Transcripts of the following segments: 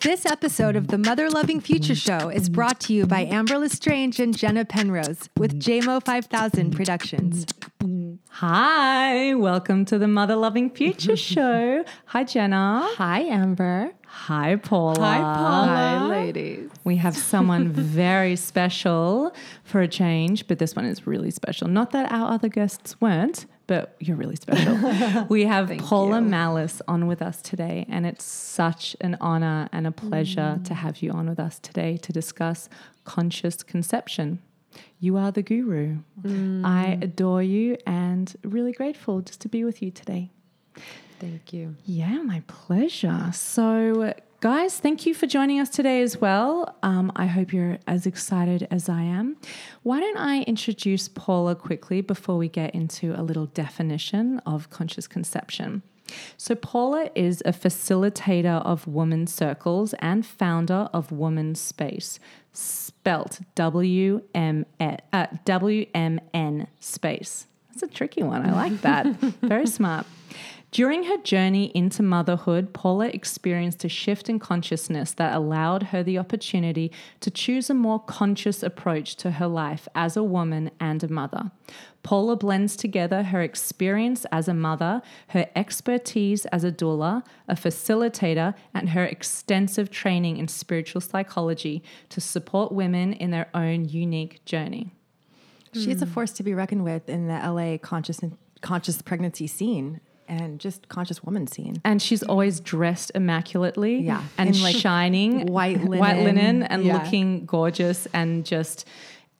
This episode of the Mother Loving Future Show is brought to you by Amber Lestrange and Jenna Penrose with JMO 5000 Productions. Hi, welcome to the Mother Loving Future Show. Hi, Jenna. Hi, Amber. Hi, Paula. Hi, Paula. Hi, ladies. We have someone very special for a change, but this one is really special. Not that our other guests weren't, but you're really special. we have Paula Mallis on with us today, and it's such an honor and a pleasure mm. to have you on with us today to discuss conscious conception. You are the guru. Mm. I adore you and really grateful just to be with you today. Thank you. Yeah, my pleasure. So, guys, thank you for joining us today as well. Um, I hope you're as excited as I am. Why don't I introduce Paula quickly before we get into a little definition of conscious conception? So, Paula is a facilitator of women's circles and founder of Woman's Space, spelt W M uh, W M N Space. That's a tricky one. I like that. Very smart. During her journey into motherhood, Paula experienced a shift in consciousness that allowed her the opportunity to choose a more conscious approach to her life as a woman and a mother. Paula blends together her experience as a mother, her expertise as a doula, a facilitator, and her extensive training in spiritual psychology to support women in their own unique journey. She's a force to be reckoned with in the LA conscious conscious pregnancy scene and just conscious woman scene. And she's always dressed immaculately, Yeah. and In, like, shining, white white linen. linen, and Yeah. looking gorgeous, and just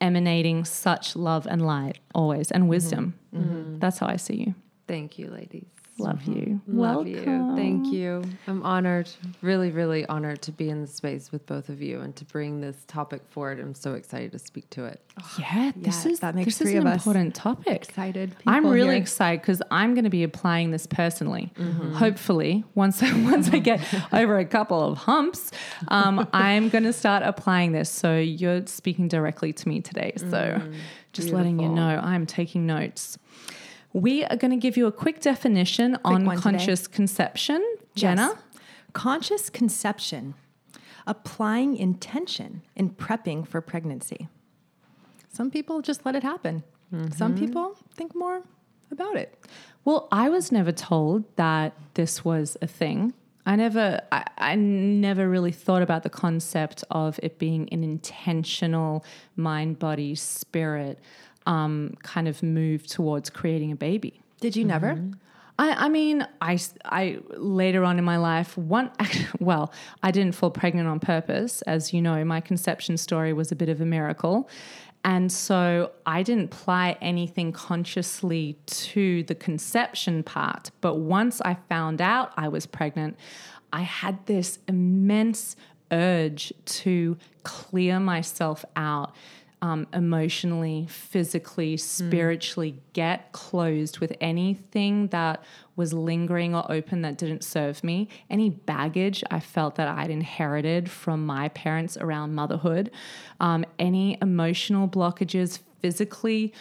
emanating such love and light always, and wisdom. Mm-hmm. Mm-hmm. That's how I see you. Thank you, ladies. Love mm-hmm. you. Love you. Thank you. I'm honored, really, really honored to be in the space with both of you and to bring this topic forward. I'm so excited to speak to it. Oh, yeah, this Yeah, is that makes this is three an of us important topic. Excited. I'm really here. excited because I'm going to be applying this personally. Mm-hmm. Hopefully, once I, once I get over a couple of humps, um, I'm going to start applying this. So you're speaking directly to me today. So mm-hmm. just letting you know, I'm taking notes. We are going to give you a quick definition on one today. conscious conception. Jenna, Yes. Conscious conception, applying intention in prepping for pregnancy. Some people just let it happen. Some mm-hmm. people think more about it. Well, I was never told that this was a thing. I never, I, I never really thought about the concept of it being an intentional mind, body, spirit um, kind of move towards creating a baby. Did you never? I, I mean, I, I later on in my life, one, well, I didn't fall pregnant on purpose. As you know, my conception story was a bit of a miracle. And so I didn't apply anything consciously to the conception part. But once I found out I was pregnant, I had this immense urge to clear myself out um, emotionally, physically, spiritually, get closed with anything that was lingering or open that didn't serve me, any baggage I felt that I'd inherited from my parents around motherhood, um, any emotional blockages physically.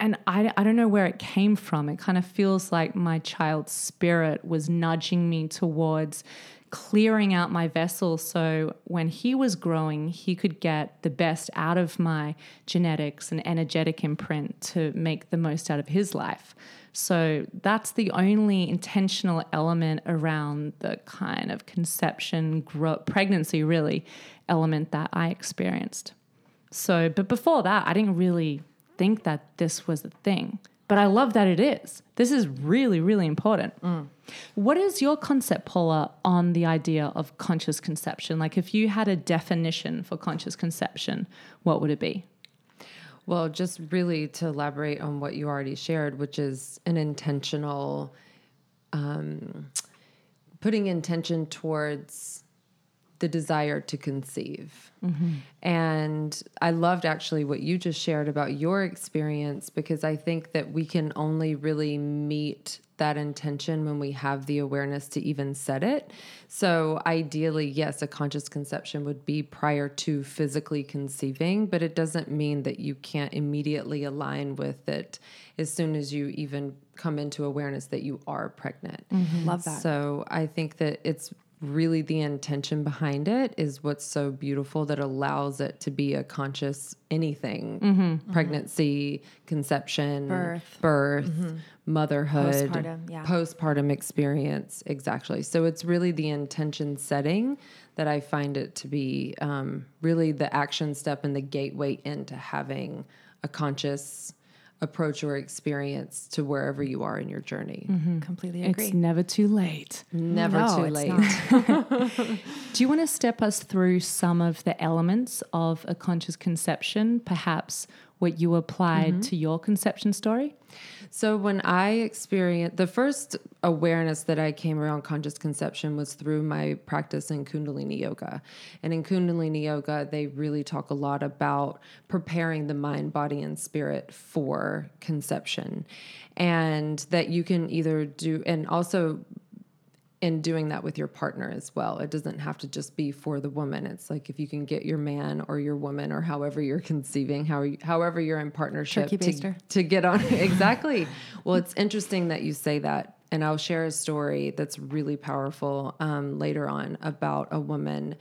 And I, I don't know where it came from. It kind of feels like my child's spirit was nudging me towards clearing out my vessel so when he was growing, he could get the best out of my genetics and energetic imprint to make the most out of his life. So that's the only intentional element around the kind of conception, grow, pregnancy, really, element that I experienced. So, but before that, I didn't really think that this was a thing. But I love that it is. This is really, really important. What is your concept, Paula, on the idea of conscious conception? Like, if you had a definition for conscious conception, what would it be? Well, just really to elaborate on what you already shared, which is an intentional, um, putting intention towards the desire to conceive. Mm-hmm. And I loved actually what you just shared about your experience because I think that we can only really meet that intention when we have the awareness to even set it. So, ideally, yes, a conscious conception would be prior to physically conceiving, but it doesn't mean that you can't immediately align with it as soon as you even come into awareness that you are pregnant. Mm-hmm. Love that. So I think that it's really the intention behind it is what's so beautiful that allows it to be a conscious anything mm-hmm. Mm-hmm. pregnancy, conception, Birth. birth mm-hmm. motherhood, Postpartum, yeah. postpartum experience. Exactly. So it's really the intention setting that I find it to be um, really the action step and the gateway into having a conscious approach or experience to wherever you are in your journey. Mm-hmm. Completely agree. It's never too late. Never No, too late. Do you want to step us through some of the elements of a conscious conception, perhaps what you applied mm-hmm. to your conception story? So when I experienced the first awareness that I came around conscious conception was through my practice in Kundalini yoga. And in Kundalini yoga, they really talk a lot about preparing the mind, body, and spirit for conception. And that you can either do, and also in doing that with your partner as well. It doesn't have to just be for the woman. It's like if you can get your man or your woman or however you're conceiving, how you, however you're in partnership to, to get on. exactly. Well, it's interesting that you say that. And I'll share a story that's really powerful um, later on about a woman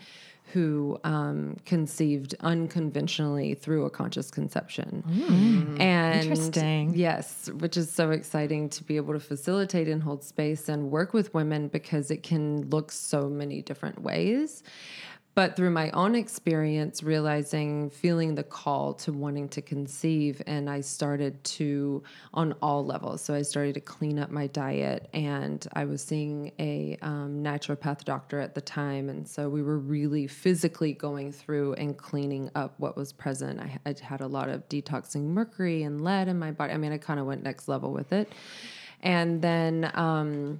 who um, conceived unconventionally through a conscious conception. And Interesting. Yes, which is so exciting to be able to facilitate and hold space and work with women because it can look so many different ways. But through my own experience, realizing, feeling the call to wanting to conceive, and I started to, on all levels. So I started to clean up my diet, and I was seeing a um, naturopath doctor at the time. And so we were really physically going through and cleaning up what was present. I, I had a lot of detoxing mercury and lead in my body. I mean, I kind of went next level with it. And then, um,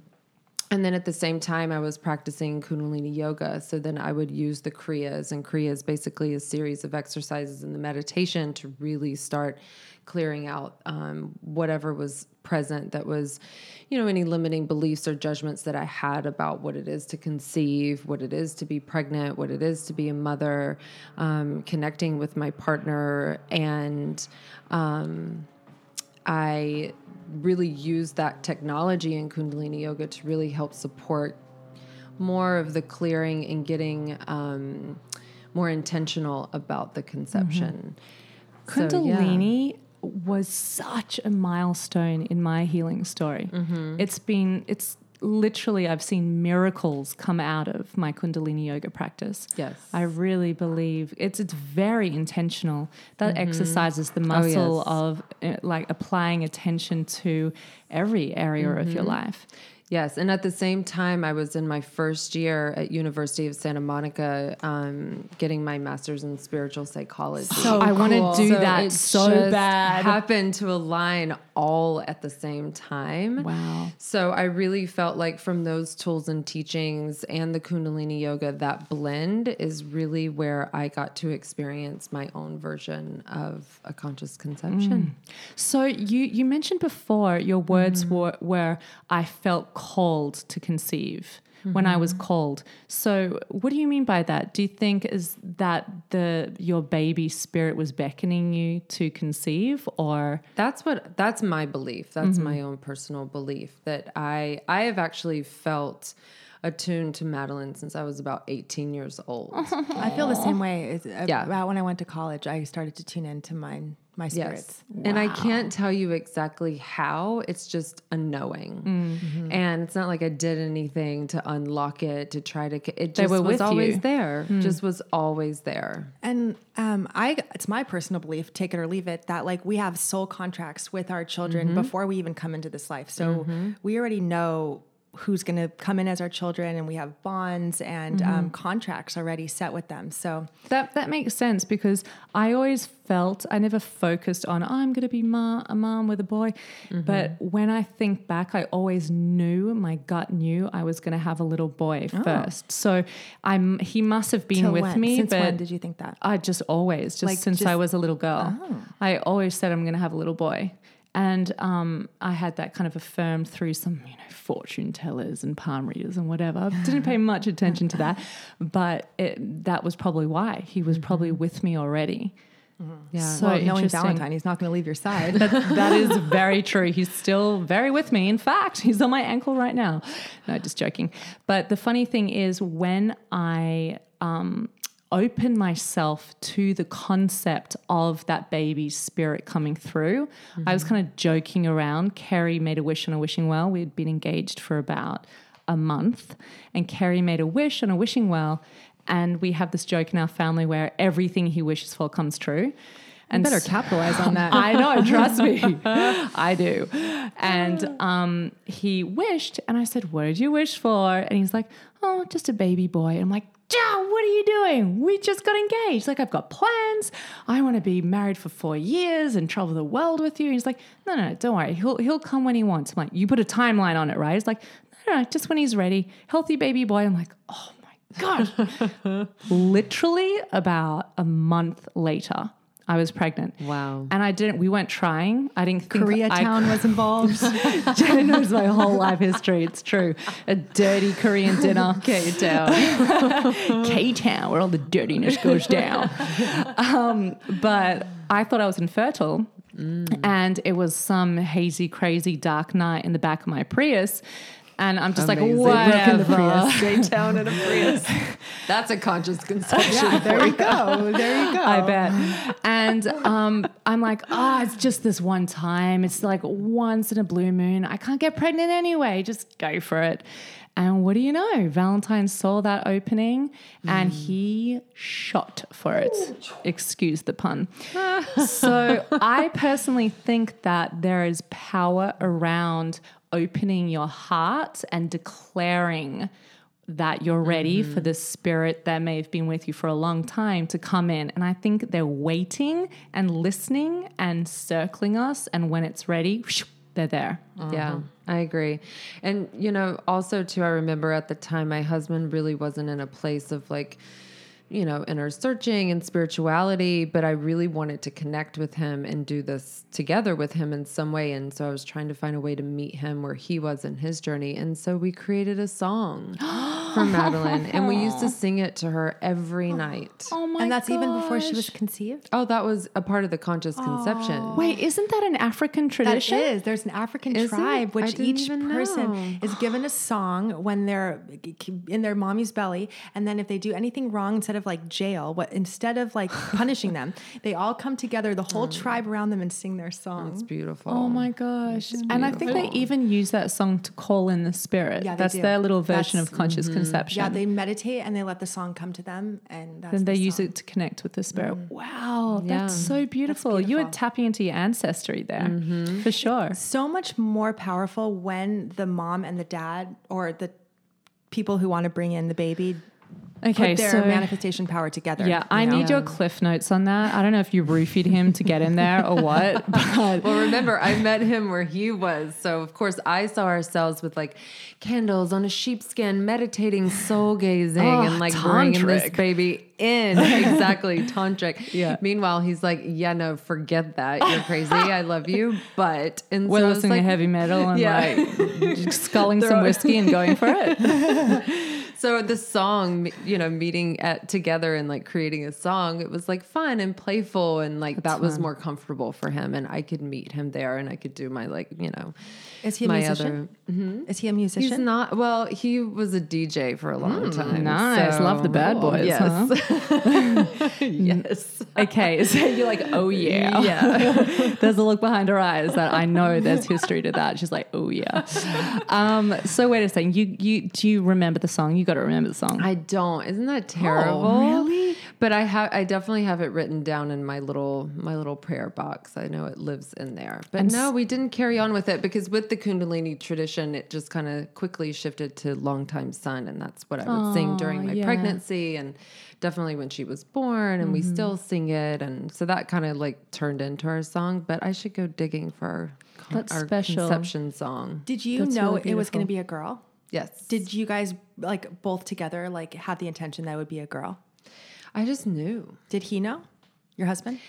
and then at the same time, I was practicing Kundalini yoga. So then I would use the Kriyas, and Kriyas basically a series of exercises in the meditation to really start clearing out um, whatever was present that was, you know, any limiting beliefs or judgments that I had about what it is to conceive, what it is to be pregnant, what it is to be a mother, um, connecting with my partner, and um, I really use that technology in Kundalini Yoga to really help support more of the clearing and getting um, more intentional about the conception. So, yeah. Kundalini was such a milestone in my healing story. It's been, it's literally, I've seen miracles come out of my Kundalini yoga practice. Yes. I really believe it's it's very intentional. That exercises the muscle yes. of uh, like applying attention to every area of your life. Yes, and at the same time, I was in my first year at University of Santa Monica, um, getting my master's in spiritual psychology. So I want to do So that it so just bad. Happened to align all at the same time. Wow. So I really felt like from those tools and teachings and the Kundalini yoga, that blend is really where I got to experience my own version of a conscious conception. So you you mentioned before your words were were I felt called to conceive when I was mm-hmm. called. So what do you mean by that? Do you think is that the your baby spirit was beckoning you to conceive or That's what that's my belief. That's mm-hmm. my own personal belief that I I have actually felt attuned to Madeline since I was about 18 years old. I feel the same way. It's uh, Yeah. About when I went to college, I started to tune into mine, my spirits. Yes. And I can't tell you exactly how. It's just a knowing. Mm-hmm. And it's not like I did anything to unlock it, to try to. It just was with always you. There. Just was always there. And um, I, it's my personal belief, take it or leave it, that like we have soul contracts with our children Mm-hmm. before we even come into this life. So we already know who's going to come in as our children, and we have bonds and Mm-hmm. um, contracts already set with them. So that that makes sense because I always felt I never focused on oh, I'm going to be ma- a mom with a boy, but when I think back, I always knew my gut knew I was going to have a little boy first. So I'm he must have been with when? me, Since but when did you think that? I just always, just Like, since just- I was a little girl, I always said I'm going to have a little boy. And um, I had that kind of affirmed through some, you know, fortune tellers and palm readers and whatever. Didn't pay much attention to that, but it, that was probably why he was probably with me already. Yeah. So well, knowing. Valentine, he's not going to leave your side. that is very true. He's still very with me. In fact, he's on my ankle right now. No, just joking. But the funny thing is, when I um, open myself to the concept of that baby's spirit coming through, I was mm-hmm. kind of joking around. Kerry made a wish on a wishing well. We had been engaged for about a month, and Kerry made a wish on a wishing well. And we have this joke in our family where everything he wishes for comes true. And better capitalize on that. I know, trust me. I do. And um, he wished, and I said, What did you wish for? And he's like, Oh, just a baby boy. And I'm like, Joe, what are you doing? We just got engaged. Like, I've got plans. I want to be married for four years and travel the world with you. He's like, No, no, no, don't worry. He'll, he'll come when he wants. I'm like, You put a timeline on it, right? He's like, No, no, just when he's ready. Healthy baby boy. I'm like, Oh my God. Literally about a month later, I was pregnant. Wow. And I didn't, we weren't trying. I didn't think I, Koreatown was involved. Jenna knows my whole life history. It's true. A dirty Korean dinner. K-Town. K Town, where all the dirtiness goes down. Um, but I thought I was infertile. And it was some hazy, crazy, dark night in the back of my Prius. And I'm just Amazing. like, whatever. K-Town in a Prius. That's a conscious conception. there you go. There you go. I bet. And um, I'm like, oh, it's just this one time. It's like once in a blue moon. I can't get pregnant anyway. Just go for it. And what do you know? Valentine saw that opening and he shot for it. Excuse the pun. so I personally think that there is power around opening your heart and declaring that you're ready for mm-hmm. the spirit that may have been with you for a long time to come in. And I think they're waiting and listening and circling us. And when it's ready, they're there. Uh-huh. Yeah, I agree. And, you know, also, too, I remember at the time my husband really wasn't in a place of like, you know, inner searching and spirituality, but I really wanted to connect with him and do this together with him in some way. And so I was trying to find a way to meet him where he was in his journey. And so we created a song for Madeline and we used to sing it to her every oh, night. Oh my and that's even before she was conceived. Oh, that was a part of the conscious conception. Wait, isn't that an African tradition? is. There's an African Is tribe I which each person know. is given a song when they're in their mommy's belly, and then if they do anything wrong, instead of like jail, what instead of like punishing them, they all come together, the whole tribe around them, and sing their song. It's beautiful. Oh my gosh. And I think they even use that song to call in the spirit. Yeah, they That's do. their little version That's- of conscious mm-hmm. Conception. Yeah, they meditate and they let the song come to them, and that's then they the use it to connect with the spirit. Mm-hmm. Wow, Yeah. that's so beautiful. You are tapping into your ancestry there, mm-hmm. for sure. so much more powerful when the mom and the dad or the people who want to bring in the baby Okay, put their so manifestation power together. yeah, I know? need your cliff notes on that. I don't know if you roofied him to get in there or what, but Well, remember, I met him where he was. So, of course, I saw ourselves with like candles on a sheepskin, meditating, soul gazing, Oh, and like bringing this baby in. Exactly, tantric. Yeah. Meanwhile, he's like, "Yeah, no, forget that. You're crazy. I love you, but." And we're so listening like, to heavy metal and Yeah. like sculling some whiskey and going for it. So the song, you know, meeting at together and like creating a song, it was like fun and playful and like that was more comfortable for him, and I could meet him there, and I could do my like, you know, Is he a my musician? other. Is he a musician? He's not. Well, he was a DJ for a long mm, time. nice. Love the bad boys, Yes. Mm. yes. Okay, so you're like, oh yeah. Yeah. there's a look behind her eyes that I know there's history to that. She's like, oh yeah. Um, so wait a second. You you do you remember the song? You got to remember the song. I don't. Isn't that oh, terrible? Oh, really? But I have. I definitely have it written down in my little my little prayer box. I know it lives in there. But no, we didn't carry on with it because with the Kundalini tradition, it just kind of quickly shifted to Long Time Sun, and that's what I would sing during my yeah. pregnancy and definitely when she was born, and we mm-hmm. still sing it, and so that kind of like turned into our song. But I should go digging for our, con- That's our special. conception song. Did you That's know really it was going to be a girl? Yes. Did you guys like both together like have the intention that it would be a girl? I just knew. Did he know? Your husband?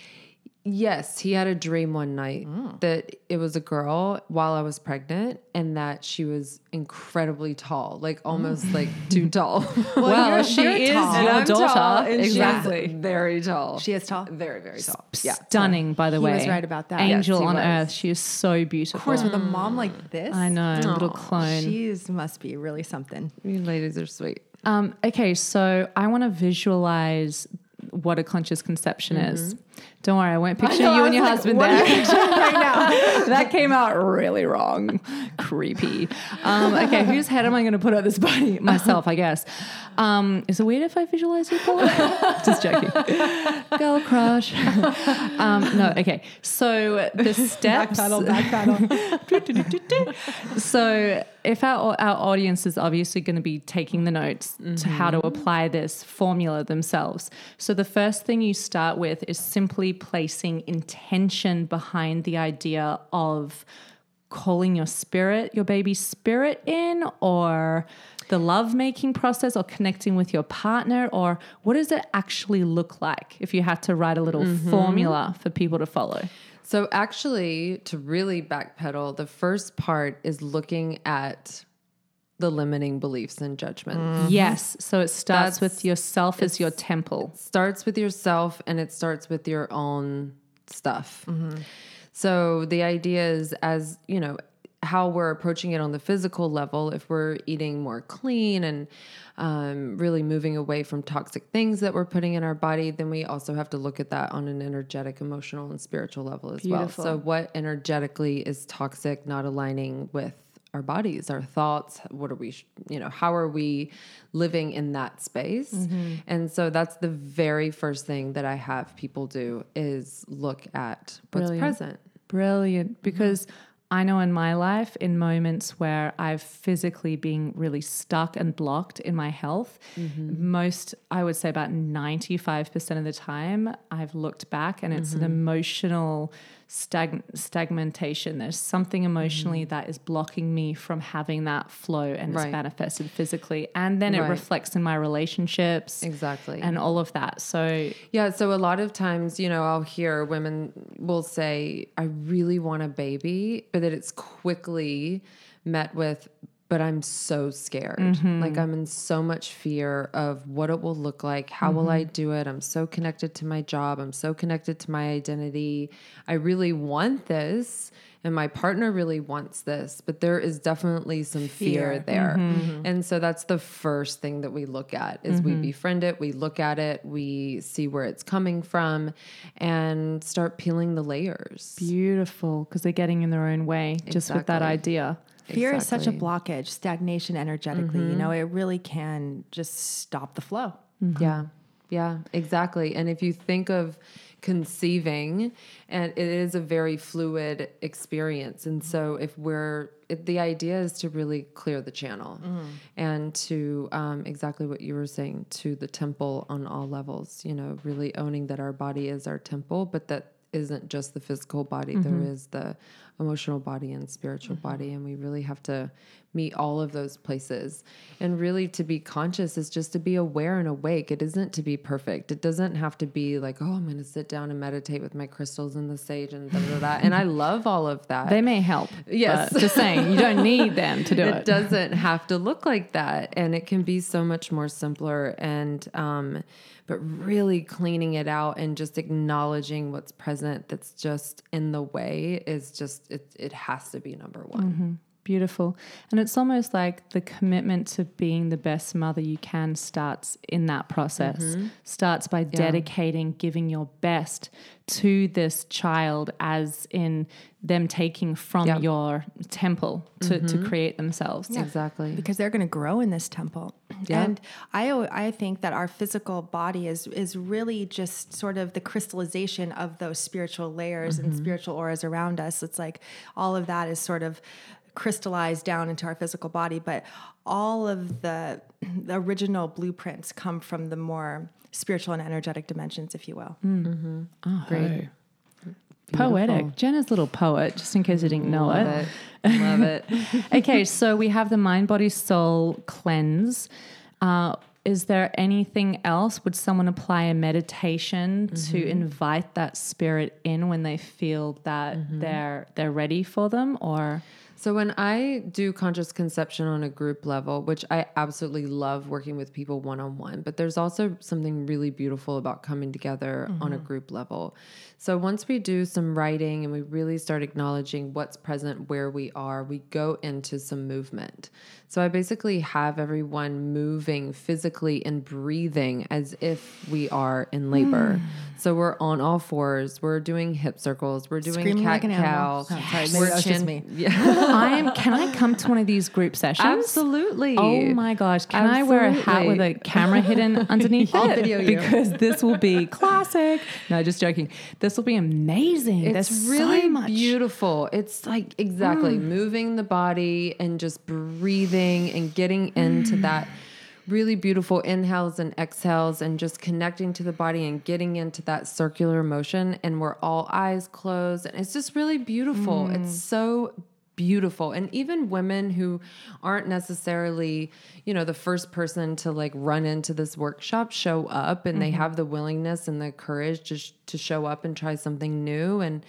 Yes, he had a dream one night Mm. that it was a girl while I was pregnant and that she was incredibly tall, like almost like too tall. Well, you're- she is tall. your I'm daughter. tall exactly. very tall. She is tall. very, very tall. Yeah. Stunning, by the He way. was right about that. Angel Yes, on was. earth. She is so beautiful. Of course, with a mom like this. I know, a little clone. She's must be really something. You ladies are sweet. Um, okay, so I want to visualize what a conscious conception is. Don't worry, I won't picture know, you and your like, husband there. you right now? that came out really wrong. Creepy. Um, okay, whose head am I going to put on this body? Myself, I guess. Um, is it weird if I visualize you, Paula? Just joking. Girl crush. um, no, okay. So the steps. So, if our our audience is obviously going to be taking the notes to how to apply this formula themselves, so the first thing you start with is simply placing intention behind the idea of calling your spirit, your baby spirit in, or the love making process, or connecting with your partner, or what does it actually look like if you had to write a little mm-hmm. formula for people to follow? So actually, to really backpedal, the first part is looking at the limiting beliefs and judgments. Mm-hmm. Yes. So it starts That's- with yourself as your temple. starts with yourself and it starts with your own stuff. Mm-hmm. So the idea is as, you know, how we're approaching it on the physical level, if we're eating more clean and um, really moving away from toxic things that we're putting in our body, then we also have to look at that on an energetic, emotional, and spiritual level as Beautiful. well. So, what energetically is toxic, not aligning with our bodies, our thoughts. What are we, you know, how are we living in that space? Mm-hmm. And so that's the very first thing that I have people do is look at what's Brilliant. present. Brilliant. Mm-hmm. Because I know in my life, in moments where I've physically been really stuck and blocked in my health, mm-hmm. most, I would say about 95% of the time, I've looked back and it's an mm-hmm. emotional stag- stagnation. There's something emotionally mm. that is blocking me from having that flow and it's manifested physically. And then it Right. reflects in my relationships Exactly. and all of that. So Yeah, so a lot of times, you know, I'll hear women will say, I really want a baby, but that it's quickly met with, but I'm so scared. Like mm-hmm. I'm in so much fear of what it will look like. How will I mm-hmm. do it? I'm so connected to my job. I'm so connected to my identity. I really want this. And my partner really wants this, but there is definitely some fear, Fear. there. Mm-hmm. And so that's the first thing that we look at is we befriend it, we look at it, we see where it's coming from and start peeling the layers. beautiful because they're getting in their own way just with that idea. Fear is such a blockage, stagnation energetically. You mm-hmm. know, it really can just stop the flow. Mm-hmm. Yeah. Yeah, exactly. And if you think of conceiving, and it is a very fluid experience. And so if we're, it, the idea is to really clear the channel mm-hmm. and to um, exactly what you were saying to the temple on all levels, you know, really owning that our body is our temple, but that isn't just the physical body. There is the emotional body and spiritual mm-hmm. body. And we really have to meet all of those places. And really to be conscious is just to be aware and awake. It isn't to be perfect. It doesn't have to be like, oh, I'm going to sit down and meditate with my crystals and the sage and da da da. And I love all of that. They may help. Yes. just saying, you don't need them to do it. it doesn't have to look like that and it can be so much more simpler and um but really cleaning it out and just acknowledging what's present that's just in the way is just it, it has to be number one Beautiful. And it's almost like the commitment to being the best mother you can starts in that process, Mm-hmm. starts by dedicating, giving your best to this child, as in them taking from Yeah. Mm-hmm. your temple to, to create themselves. exactly because they're going to grow in this temple. Yeah. And I I think that our physical body is is really just sort of the crystallization of those spiritual layers and spiritual auras around us. It's like all of that is sort of crystallized down into our physical body, but all of the, the original blueprints come from the more spiritual and energetic dimensions, if you will. Oh, Great. Poetic. Jenna's a little poet, just in case you didn't know love it. it love it okay, so we have the mind, body, soul cleanse. Uh, is there anything else? Would someone apply a meditation Mm-hmm. to invite that spirit in when they feel that Mm-hmm. they're they're ready for them or So when I do conscious conception on a group level, which I absolutely love working with people one on one, but there's also something really beautiful about coming together on a mm-hmm. group level. So once we do some writing and we really start acknowledging what's present where we are, we go into some movement. So I basically have everyone moving physically and breathing as if we are in labor. Hmm. So we're on all fours, we're doing hip circles, we're doing Screaming cat like an cow. Oh, sorry, We're chin- me. Yeah. I am can I come to one of these group sessions? Absolutely. Oh my gosh. Can I wear a hat with a camera hidden underneath I'll it? video you. Because this will be classic. No, just joking. This will be amazing. It's There's really so beautiful. It's like exactly mm. moving the body and just breathing and getting into mm. that really beautiful inhales and exhales and just connecting to the body and getting into that circular motion and we're all eyes closed and it's just really beautiful. It's mm. so beautiful. And even women who aren't necessarily you know the first person to like run into this workshop show up and they mm-hmm. have the willingness and the courage to, sh- to show up and try something new and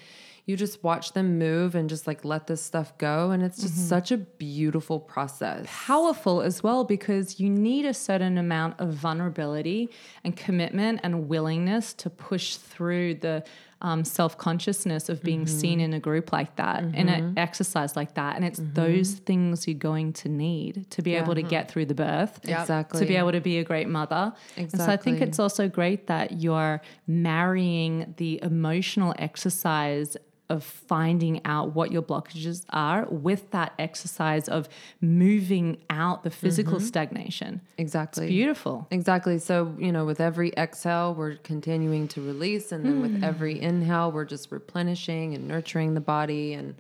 you just watch them move and just like let this stuff go and it's just mm-hmm. such a beautiful process. Powerful as well because you need a certain amount of vulnerability and commitment and willingness to push through the um, self consciousness of being seen mm-hmm. in a group like that, in an mm-hmm. exercise like that. And it's mm-hmm. those things you're going to need to be able to get through the birth, Exactly. to be able to be a great mother. And so I think it's also great that you're marrying the emotional exercise of finding out what your blockages are with that exercise of moving out the physical stagnation. exactly It's beautiful. Exactly. So, you know, with every exhale, we're continuing to release. And then with every inhale, we're just replenishing and nurturing the body. And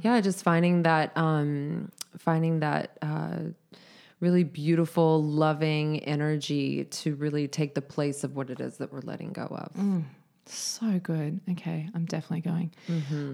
yeah, just finding that, um, finding that, uh, really beautiful, loving energy to really take the place of what it is that we're letting go of. So good. Okay, I'm definitely going.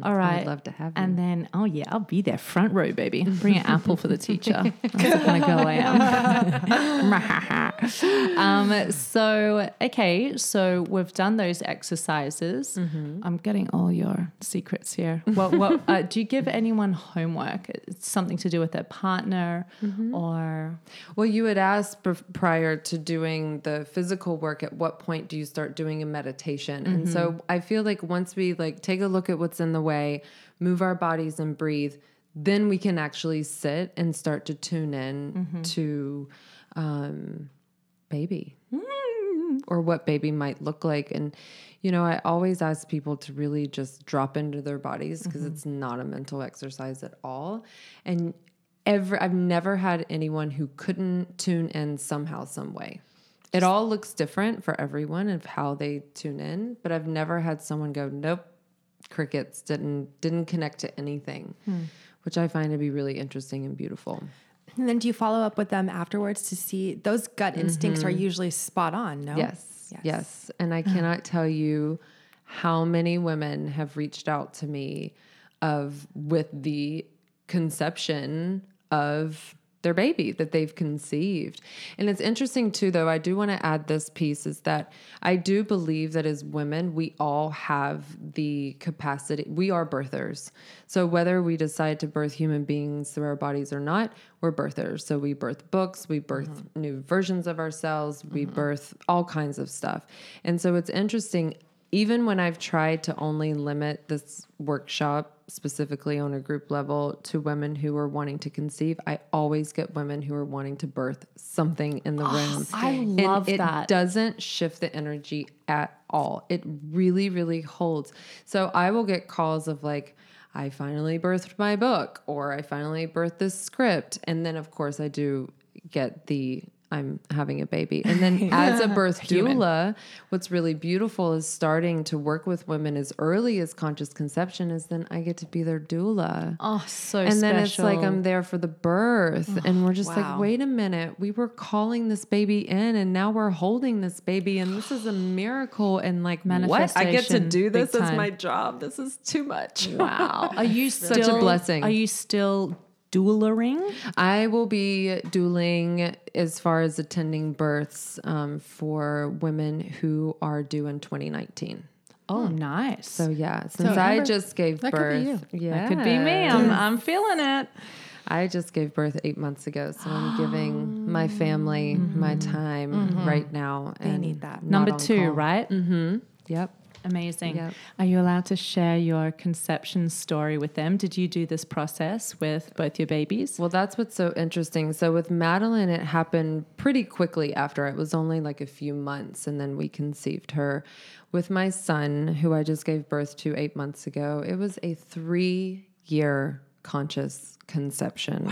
All right, I'd love to have you. And then, oh yeah, I'll be there, front row, baby. Bring an apple for the teacher. That's the kind of girl I am. um, so, okay, so we've done those exercises. I'm getting all your secrets here. What, what uh, do you give anyone homework? It's something to do with their partner, or Well, you had asked prior to doing the physical work, at what point do you start doing a meditation? And so mm-hmm. I feel like once we like take a look at what's in the way, move our bodies and breathe, then we can actually sit and start to tune in mm-hmm. to um, baby mm. or what baby might look like. And, you know, I always ask people to really just drop into their bodies because mm-hmm. it's not a mental exercise at all. And ever, I've never had anyone who couldn't tune in somehow, some way. It all looks different for everyone of how they tune in, but I've never had someone go, nope, crickets didn't didn't connect to anything, hmm. which I find to be really interesting and beautiful. And then do you follow up with them afterwards to see those gut mm-hmm. instincts are usually spot on? No. Yes, yes. And I cannot tell you how many women have reached out to me of with the conception of their baby that they've conceived. And it's interesting too though, I do want to add this piece is that I do believe that as women, we all have the capacity. We are birthers. So whether we decide to birth human beings through our bodies or not, we're birthers. So we birth books, we birth mm-hmm. new versions of ourselves, we mm-hmm. birth all kinds of stuff. And so it's interesting even when I've tried to only limit this workshop specifically on a group level to women who are wanting to conceive, I always get women who are wanting to birth something in the ah, room. I And love it that. doesn't shift the energy at all. It really, really holds. So I will get calls of like, I finally birthed my book, or I finally birthed this script. And then, of course, I do get the I'm having a baby. And then as a birth doula, what's really beautiful is starting to work with women as early as conscious conception is then I get to be their doula. oh, so and then it's like. I'm there for the birth, and we're just wow. like, wait a minute, we were calling this baby in, and now we're holding this baby, and this is a miracle. And like, manifestation. what? I get to do this as my job. This is too much. Wow. Are you still Such a blessing. Are you still doularing? I will be dueling as far as attending births um, for women who are due in 2019. Oh, nice. So yeah, since I remember- just gave that could be birth, yeah, that could be me. I'm, I'm feeling it. I just gave birth eight months ago, so I'm giving my family my time right now. They need that. Number two, call. right? Mm-hmm. Yep. Amazing. Yep. Are you allowed to share your conception story with them? Did you do this process with both your babies? Well, that's what's so interesting. So with Madeline, it happened pretty quickly after. It was only like a few months, and then we conceived her. With my son, who I just gave birth to eight months ago, it was a three-year conscious conception.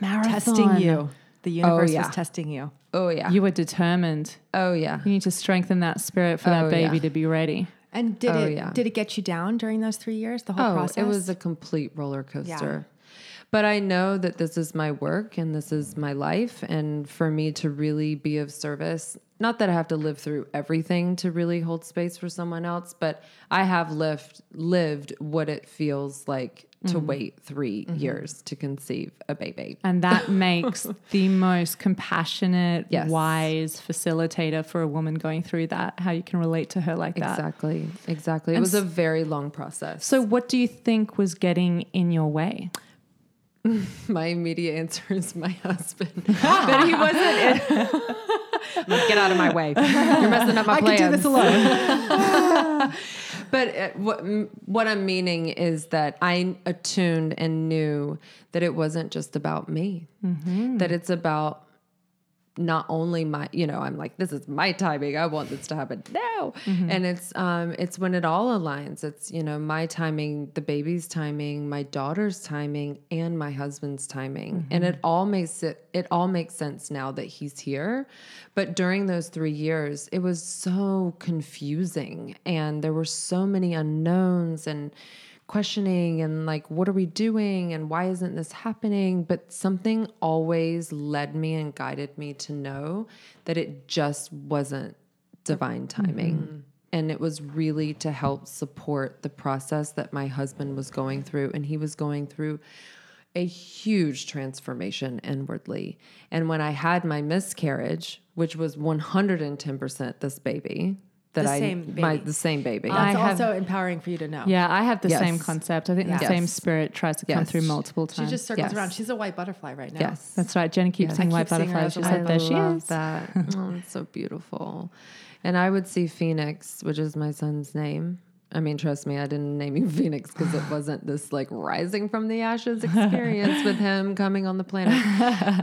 Marathon. Testing you. The oh, universe yeah. was testing you. Oh yeah. You were determined. oh yeah. You need to strengthen that spirit for that Oh, baby yeah. to be ready. And did Oh, it yeah. did it get you down during those three years? The whole Oh, process. it was a complete roller coaster. Yeah. But I know that this is my work and this is my life. And for me to really be of service, not that I have to live through everything to really hold space for someone else, but I have lived lived what it feels like to mm-hmm. wait 3 mm-hmm. years to conceive a baby. And that makes the most compassionate, Yes. wise facilitator for a woman going through that, how you can relate to her like that. Exactly. Exactly. It was a very long process. So, what do you think was getting in your way? my immediate answer is my husband. but he wasn't. Like, Get out of my way. You're messing up my I plans. can do this alone. But uh, what what I'm meaning is that I attuned and knew that it wasn't just about me. That it's about not only my, you know, I'm like, this is my timing. I want this to happen now. And it's um it's when it all aligns. It's, you know, my timing, the baby's timing, my daughter's timing, and my husband's timing. And it all makes it it all makes sense now that he's here. But during those three years, it was so confusing and there were so many unknowns and questioning and like what are we doing and why isn't this happening? But something always led me and guided me to know that it just wasn't divine mm-hmm. timing. Mm-hmm. And it was really to help support the process that my husband was going through. And he was going through a huge transformation inwardly. And when i had my miscarriage which was 110% this baby that The i same my baby. the same baby I That's have- also empowering for you to know. Yeah, I have the Yes. same concept. I think the same spirit tries to come through multiple times. She just circles Yes. around. She's a white butterfly right now. yes That's right. Jenny keeps Yes. saying I white keep seeing her butterflies. as She said, white there she is. That. oh, it's so beautiful. And I would see Phoenix, which is my son's name. I mean, trust me, I didn't name him Phoenix because it wasn't this like rising from the ashes experience with him coming on the planet.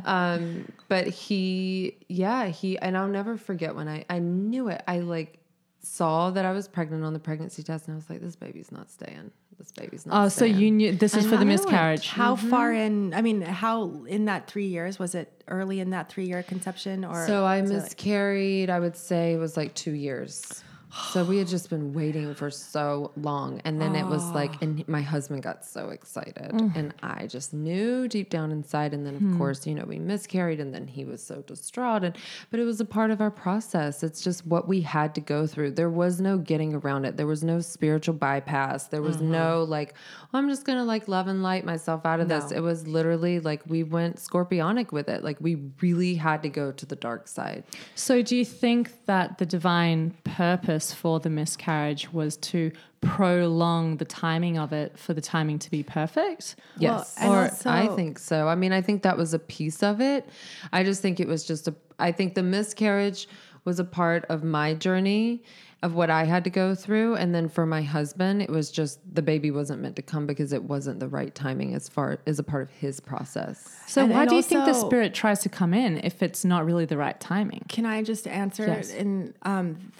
Um, but he, yeah, he, and I'll never forget when I, I knew it. I like saw that I was pregnant on the pregnancy test, and I was like, this baby's not staying. This baby's not. Oh, so you knew this is I for the know it. miscarriage. How mm-hmm. far in? I mean, how in that three years was it? Early in that three year conception, or So I was it like- miscarried, I would say it was like two years. So we had just been waiting for so long. And then it was like, and my husband got so excited. Mm. And I just knew deep down inside. And then, of hmm. course, you know, we miscarried and then he was so distraught. And, but it was a part of our process. It's just what we had to go through. There was no getting around it. There was no spiritual bypass. There was mm-hmm. no like, oh, I'm just going to like love and light myself out of this. It was literally like we went scorpionic with it. Like we really had to go to the dark side. So, do you think that the divine purpose for the miscarriage was to prolong the timing of it for the timing to be perfect? Yes. and or also- I think so. I mean, I think that was a piece of it. I just think it was just a I think the miscarriage was a part of my journey of what I had to go through and then for my husband it was just the baby wasn't meant to come because it wasn't the right timing as far as a part of his process. So, And- why and do you think the spirit tries to come in if it's not really the right timing? Can I just answer? Yes. And um,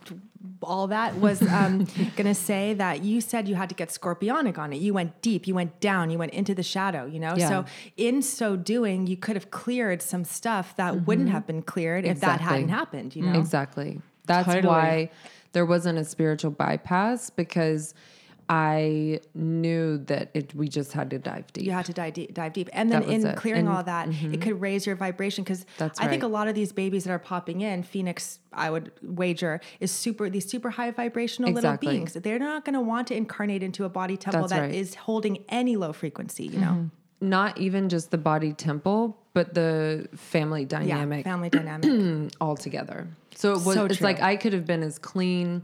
all that was um, going to say that you said you had to get scorpionic on it. You went deep, you went down, you went into the shadow. You know, Yeah. so in so doing, you could have cleared some stuff that wouldn't have been cleared if that hadn't happened. You know, Exactly. That's Totally. why there wasn't a spiritual bypass because I knew that it we just had to dive deep. you had to dive deep, dive deep. and then in it. clearing And- all that, it mm-hmm. could raise your vibration because That's I think a lot of these babies that are popping in, Phoenix, I would wager, is super these super high vibrational Exactly. little beings. They're not going to want to incarnate into a body temple That's that is right. holding any low frequency. You know. Mm-hmm. not even just the body temple, but the family dynamic, Yeah, dynamic family dynamic. altogether. So it was So it's like I could have been as clean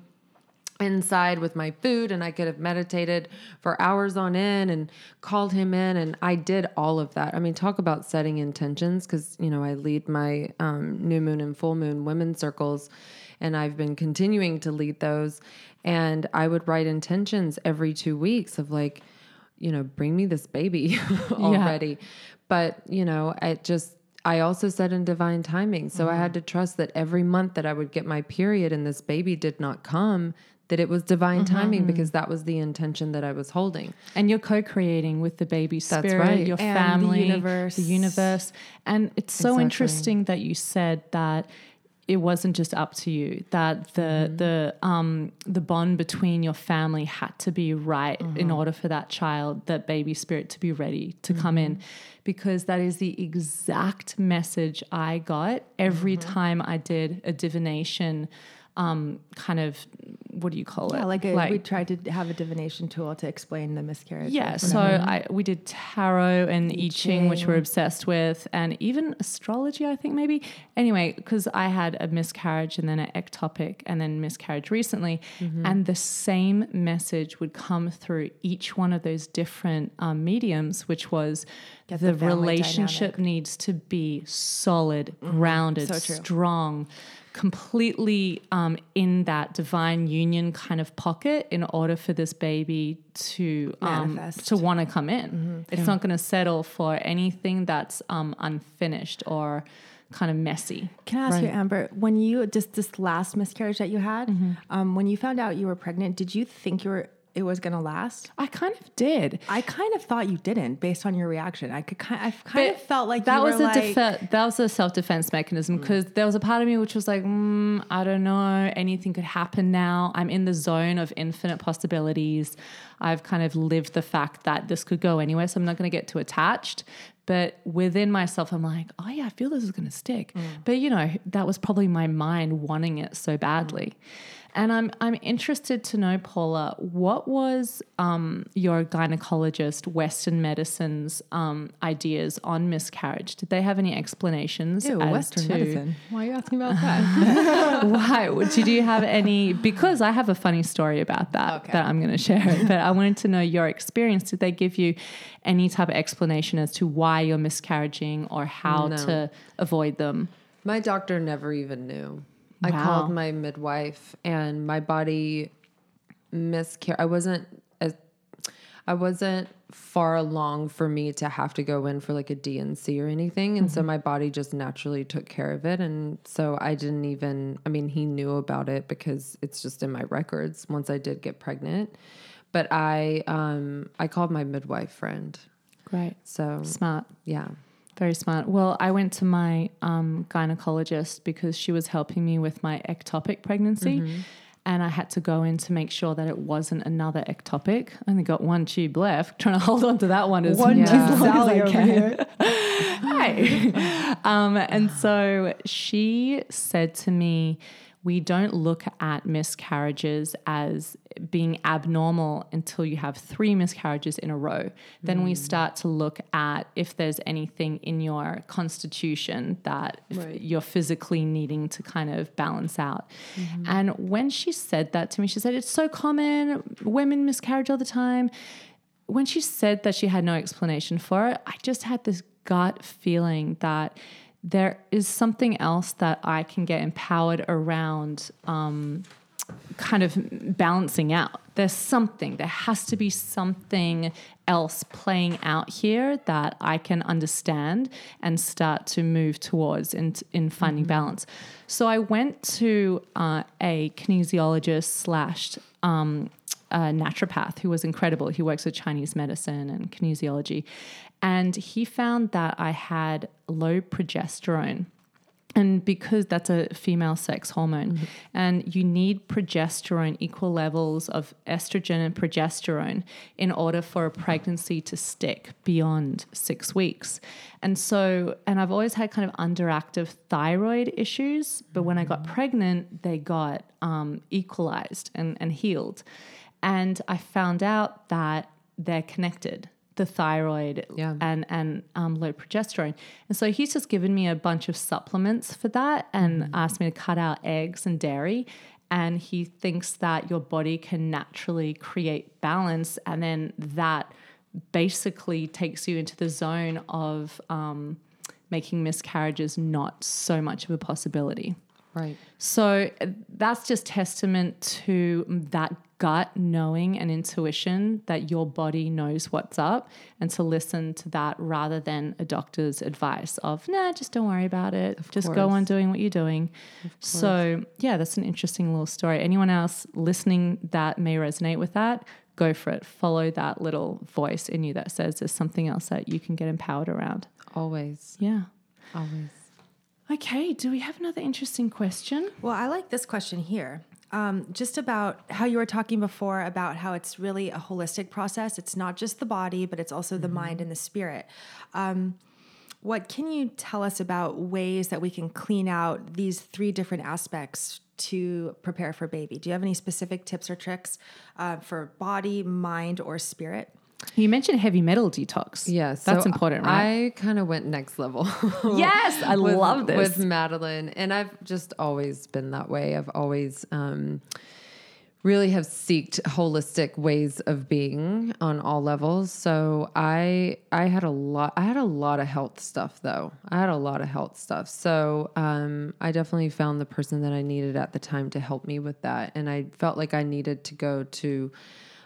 inside with my food and I could have meditated for hours on end and called him in and I did all of that. I mean talk about setting intentions cuz you know I lead my um, new moon and full moon women's circles and I've been continuing to lead those and I would write intentions every 2 weeks of like you know bring me this baby already. But, you know, it just I also said in divine timing. So I had mm-hmm. to trust that every month that I would get my period and this baby did not come, that it was divine mm-hmm, timing mm-hmm. because that was the intention that I was holding. And you're co-creating with the baby spirit, right. your And the universe. the universe. And it's so Exactly. interesting that you said that it wasn't just up to you that the Mm-hmm. the um the bond between your family had to be right Mm-hmm. in order for that child that baby spirit to be ready to come in Mm-hmm. because that is the exact message I got every Mm-hmm. time I did a divination um kind of what do you call it Yeah, like, a, we tried to have a divination tool to explain the miscarriage. yeah, so. I we did tarot and I Ching, which we're obsessed with, and even astrology, I think maybe. Anyway, because I had a miscarriage and then an ectopic and then miscarriage recently, Mm-hmm. and the same message would come through each one of those different um, mediums, which was Get the, the relationship needs to be solid, grounded, Mm-hmm. So strong, completely um, in that divine union kind of pocket in order for this baby to um, to want to come in. Mm-hmm. It's not going to settle for anything that's um, unfinished or kind of messy. Can I ask you, Amber, when you just this last miscarriage that you had, Mm-hmm. um, when you found out you were pregnant, did you think you were it was going to last? I kind of did. I kind of thought you didn't, based on your reaction. I could kind, I kind But of felt like that was a like, defe- that was a self defense mechanism because there was a part of me which was like, mm, I don't know, anything could happen now. I'm in the zone of infinite possibilities. I've kind of lived the fact that this could go anywhere, so I'm not going to get too attached. But within myself, I'm like, oh yeah, I feel this is going to stick. But you know, that was probably my mind wanting it so badly. And I'm I'm interested to know, Paula, what was um, your gynecologist, Western medicine's um, ideas on miscarriage? Did they have any explanations? Ew, Western to medicine. Why are you asking about that? Why did you have any? Because I have a funny story about that Okay. that I'm going to share. But I wanted to know your experience. Did they give you any type of explanation as to why you're miscarriaging or how No. to avoid them? My doctor never even knew. I called my midwife and my body miscarried. I wasn't as I wasn't far along for me to have to go in for like a D&C or anything. And so my body just naturally took care of it. And so I didn't even, I mean, he knew about it because it's just in my records once I did get pregnant. But I, um, I called my midwife friend. Great, So smart. yeah. Very smart. Well, I went to my um, gynecologist because she was helping me with my ectopic pregnancy. And I had to go in to make sure that it wasn't another ectopic. I only got one tube left, trying to hold on to that one as, One as long as I can. um, and so she said to me, we don't look at miscarriages as being abnormal until you have three miscarriages in a row. Then we mm. start to look at if there's anything in your constitution that Right. you're physically needing to kind of balance out. Mm-hmm. And when she said that to me, she said, It's so common, women miscarriage all the time when she said that she had no explanation for it, I just had this gut feeling that there is something else that I can get empowered around um, kind of balancing out. There's something, there has to be something else playing out here that I can understand and start to move towards in, in finding balance. So I went to uh, a kinesiologist slash um, a naturopath who was incredible. He works with Chinese medicine and kinesiology. And he found that I had low progesterone. And because that's a female sex hormone, and you need progesterone, equal levels of estrogen and progesterone in order for a pregnancy to stick beyond six weeks. And so, and I've always had kind of underactive thyroid issues, but when I got pregnant, they got um, equalized and, and healed. And I found out that they're connected. The thyroid Yeah. and and um, low progesterone. And so he's just given me a bunch of supplements for that and asked me to cut out eggs and dairy. And he thinks that your body can naturally create balance, and then that basically takes you into the zone of um, making miscarriages not so much of a possibility. Right. So that's just testament to that gut knowing and intuition that your body knows what's up and to listen to that rather than a doctor's advice of, nah, just don't worry about it. just go on doing what you're doing. So, yeah, that's an interesting little story. Anyone else listening that may resonate with that, go for it. Follow that little voice in you that says there's something else that you can get empowered around. Always. Yeah. Always. Okay, do we have another interesting question? Well, I like this question here. Um, just about how you were talking before about how it's really a holistic process. It's not just the body, but it's also the mind and the spirit. Um, what can you tell us about ways that we can clean out these three different aspects to prepare for baby? Do you have any specific tips or tricks uh, for body, mind, or spirit? You mentioned heavy metal detox. Yes. That's important, right? I kind of went next level. yes, I with, love this. with Madeline, and I've just always been that way. I've always um, really have seeked holistic ways of being on all levels. So I I had a lot. I had a lot of health stuff though. I had a lot of health stuff. So um, I definitely found the person that I needed at the time to help me with that, and I felt like I needed to go to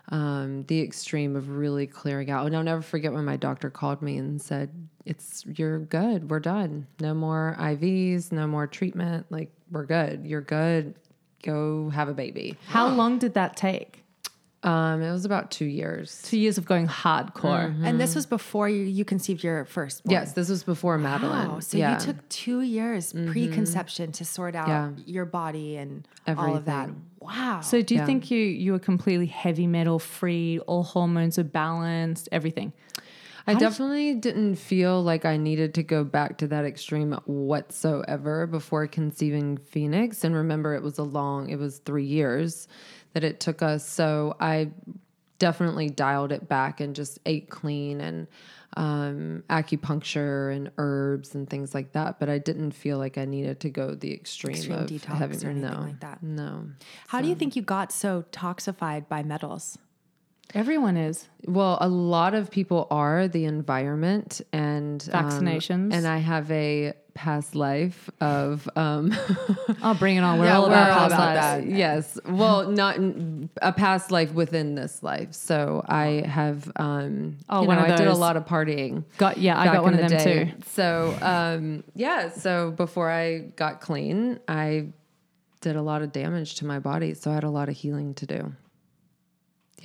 um, the extreme of really clearing out. And I'll never forget when my doctor called me and said, "It's you're good. We're done. No more IVs. No more treatment. Like we're good. You're good. Go have a baby." How long did that take? Um, it was about two years. Two years of going hardcore. And this was before you, you conceived your first. Yes, this was before Madeline. Wow. So yeah. you took two years pre-conception to sort out Yeah. your body and all of that. Wow. So do you Yeah. think you you were completely heavy metal free, all hormones are balanced, everything? I definitely didn't feel like I needed to go back to that extreme whatsoever before conceiving Phoenix. And remember, it was a long, it was three years that it took us. So I definitely dialed it back and just ate clean and um, acupuncture and herbs and things like that. But I didn't feel like I needed to go the extreme, Extreme of detox having or anything no, like that. No. How do you think you got so toxified by metals? Everyone is. Well, a lot of people are the environment and um, Vaccinations. and I have a past life of um I'll bring it on. We're Yeah, all we're about all past about lives. that. yes, well, not in, a past life within this life. So I have um, Oh, you one know, I did a lot of partying. Got yeah, I got one of the them day. too. So um, yeah, so before I got clean, I did a lot of damage to my body. So I had a lot of healing to do.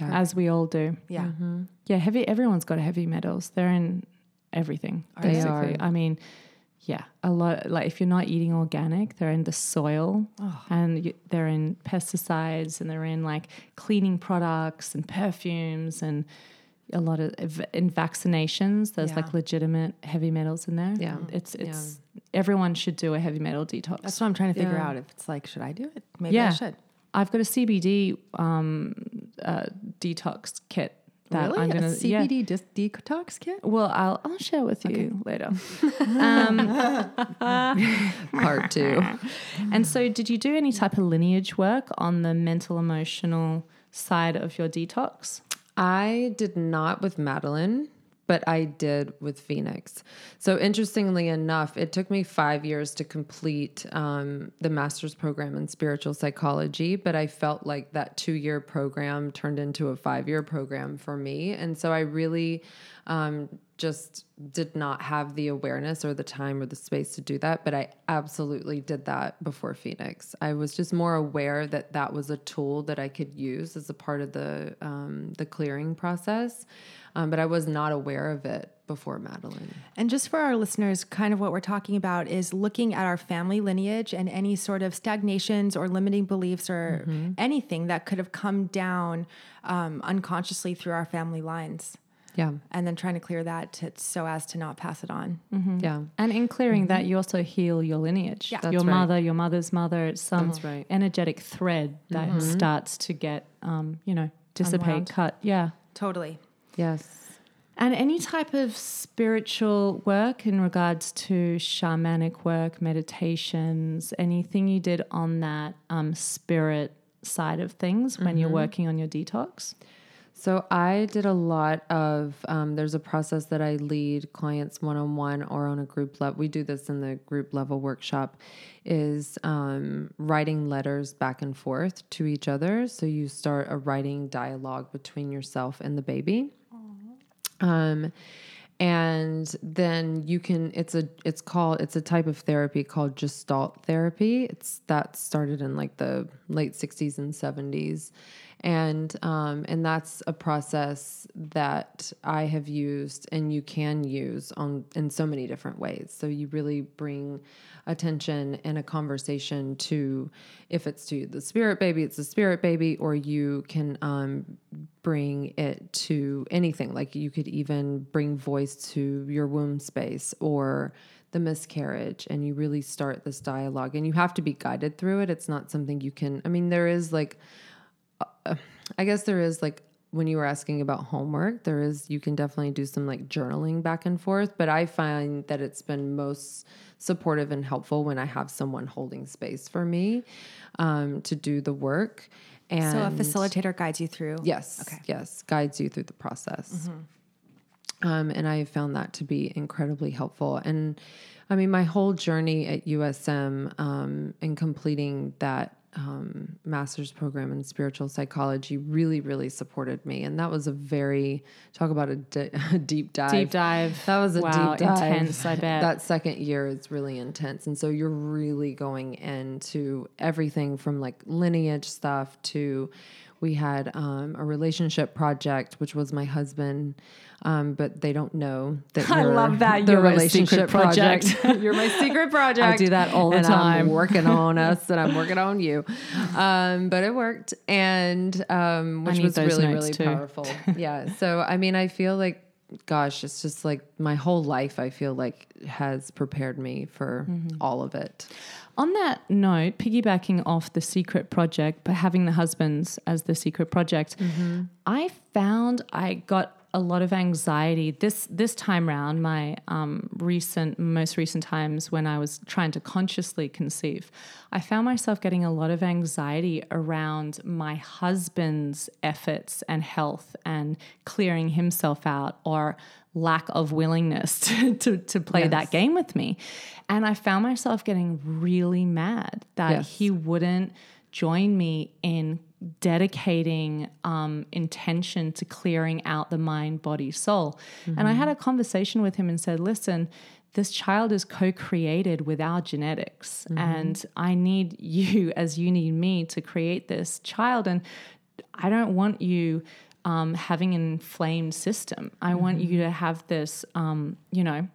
Yeah. As we all do. Yeah. Mm-hmm. Yeah, heavy everyone's got heavy metals. They're in everything. They Basically. are. I mean, yeah, a lot like if you're not eating organic, they're in the soil and you, they're in pesticides and they're in like cleaning products and perfumes and a lot of in vaccinations there's Yeah. like legitimate heavy metals in there. Yeah. It's it's everyone should do a heavy metal detox. That's what I'm trying to figure Yeah. out. If it's like, should I do it? Maybe I should. I've got a CBD um, uh, detox kit that really? I'm a yeah. CBD dis- detox kit? Well, I'll I'll share with you later. Part two. And so, did you do any type of lineage work on the mental emotional side of your detox? I did not with Madeline, but I did with Phoenix. So, interestingly enough, it took me five years to complete um, the master's program in spiritual psychology, but I felt like that two year program turned into a five year program for me. And so, I really um, just did not have the awareness or the time or the space to do that, but I absolutely did that before Phoenix. I was just more aware that that was a tool that I could use as a part of the um, the clearing process, um, but I was not aware of it before Madeline. And just for our listeners, kind of what we're talking about is looking at our family lineage and any sort of stagnations or limiting beliefs or anything that could have come down um, unconsciously through our family lines. Yeah, And then trying to clear that to, so as to not pass it on. yeah, And in clearing that, you also heal your lineage. Yeah. That's your right. mother, your mother's mother. It's some That's right. energetic thread that starts to get, um, you know, dissipate, Unwound. cut. Yeah. Totally. Yes. And any type of spiritual work in regards to shamanic work, meditations, anything you did on that um, spirit side of things when you're working on your detox? So I did a lot of. Um, there's a process that I lead clients one on one or on a group level. We do this in the group level workshop. Is um, writing letters back and forth to each other. So you start a writing dialogue between yourself and the baby. Um, and then you can it's a it's called it's a type of therapy called gestalt therapy. It's that started in like the late 60s and 70s and um, and that's a process that I have used and you can use on in so many different ways. So you really bring attention and a conversation to if it's to the spirit baby, it's a spirit baby, or you can um, bring it to anything. Like you could even bring voice to your womb space or the miscarriage and you really start this dialogue and you have to be guided through it it's not something you can i mean there is like I guess there is like when you were asking about homework, there is you can definitely do some like journaling back and forth, but I find that it's been most supportive and helpful when I have someone holding space for me um, to do the work. And So a facilitator guides you through. Yes. Okay. Yes. Guides you through the process. Um, and I found that to be incredibly helpful. And I mean, my whole journey at USM um, in completing that um, master's program in spiritual psychology really, really supported me. And that was a very, talk about a, di- a deep dive. Deep dive. That was a Wow, deep dive. intense, I bet. That second year is really intense. And so you're really going into everything from like lineage stuff to we had um, a relationship project, which was my husband, um, but they don't know that I you're love that. the You're relationship secret project. you're my secret project. I do that all the and time. I'm working on us, and I'm working on you. Um, but it worked, and um, which was really really too. powerful. yeah. So I mean, I feel like gosh, it's just like my whole life, I feel like has prepared me for Mm-hmm. all of it. On that note, piggybacking off the secret project, but having the husbands as the secret project, I found I got a lot of anxiety this this time round. My um, recent, most recent times when I was trying to consciously conceive, I found myself getting a lot of anxiety around my husband's efforts and health and clearing himself out or lack of willingness to, to, to play Yes. that game with me. And I found myself getting really mad that Yes. he wouldn't join me in dedicating um, intention to clearing out the mind, body, soul. And I had a conversation with him and said, listen, this child is co created with our genetics. And I need you as you need me to create this child. And I don't want you um, having an inflamed system. I want you to have this, um, you know,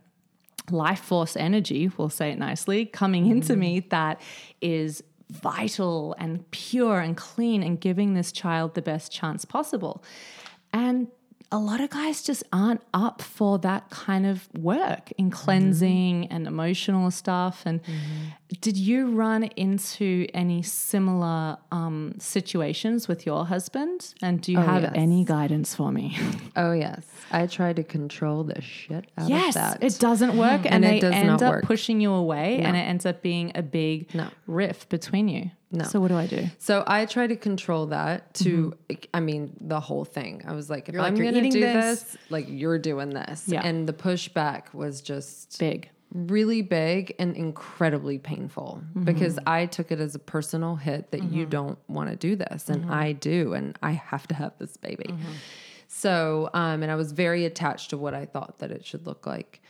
life force energy, we'll say it nicely, coming into me that is vital and pure and clean and giving this child the best chance possible. And a lot of guys just aren't up for that kind of work in cleansing and emotional stuff. And did you run into any similar um, situations with your husband? And do you have yes. any guidance for me? Oh yes, I try to control the shit out yes, of that. it doesn't work, and, And it does end up work. pushing you away, and it ends up being a big No. rift between you. No. So what do I do? So I try to control that to, mm-hmm. I mean, the whole thing. I was like, if You're like, I'm "You're going to do this." this. like you're doing this. Yeah. And the pushback was just Big. really big and incredibly painful mm-hmm. because I took it as a personal hit that you mm-hmm. don't want to do this. And I do. And I have to have this baby. So, um, and I was very attached to what I thought that it should look like.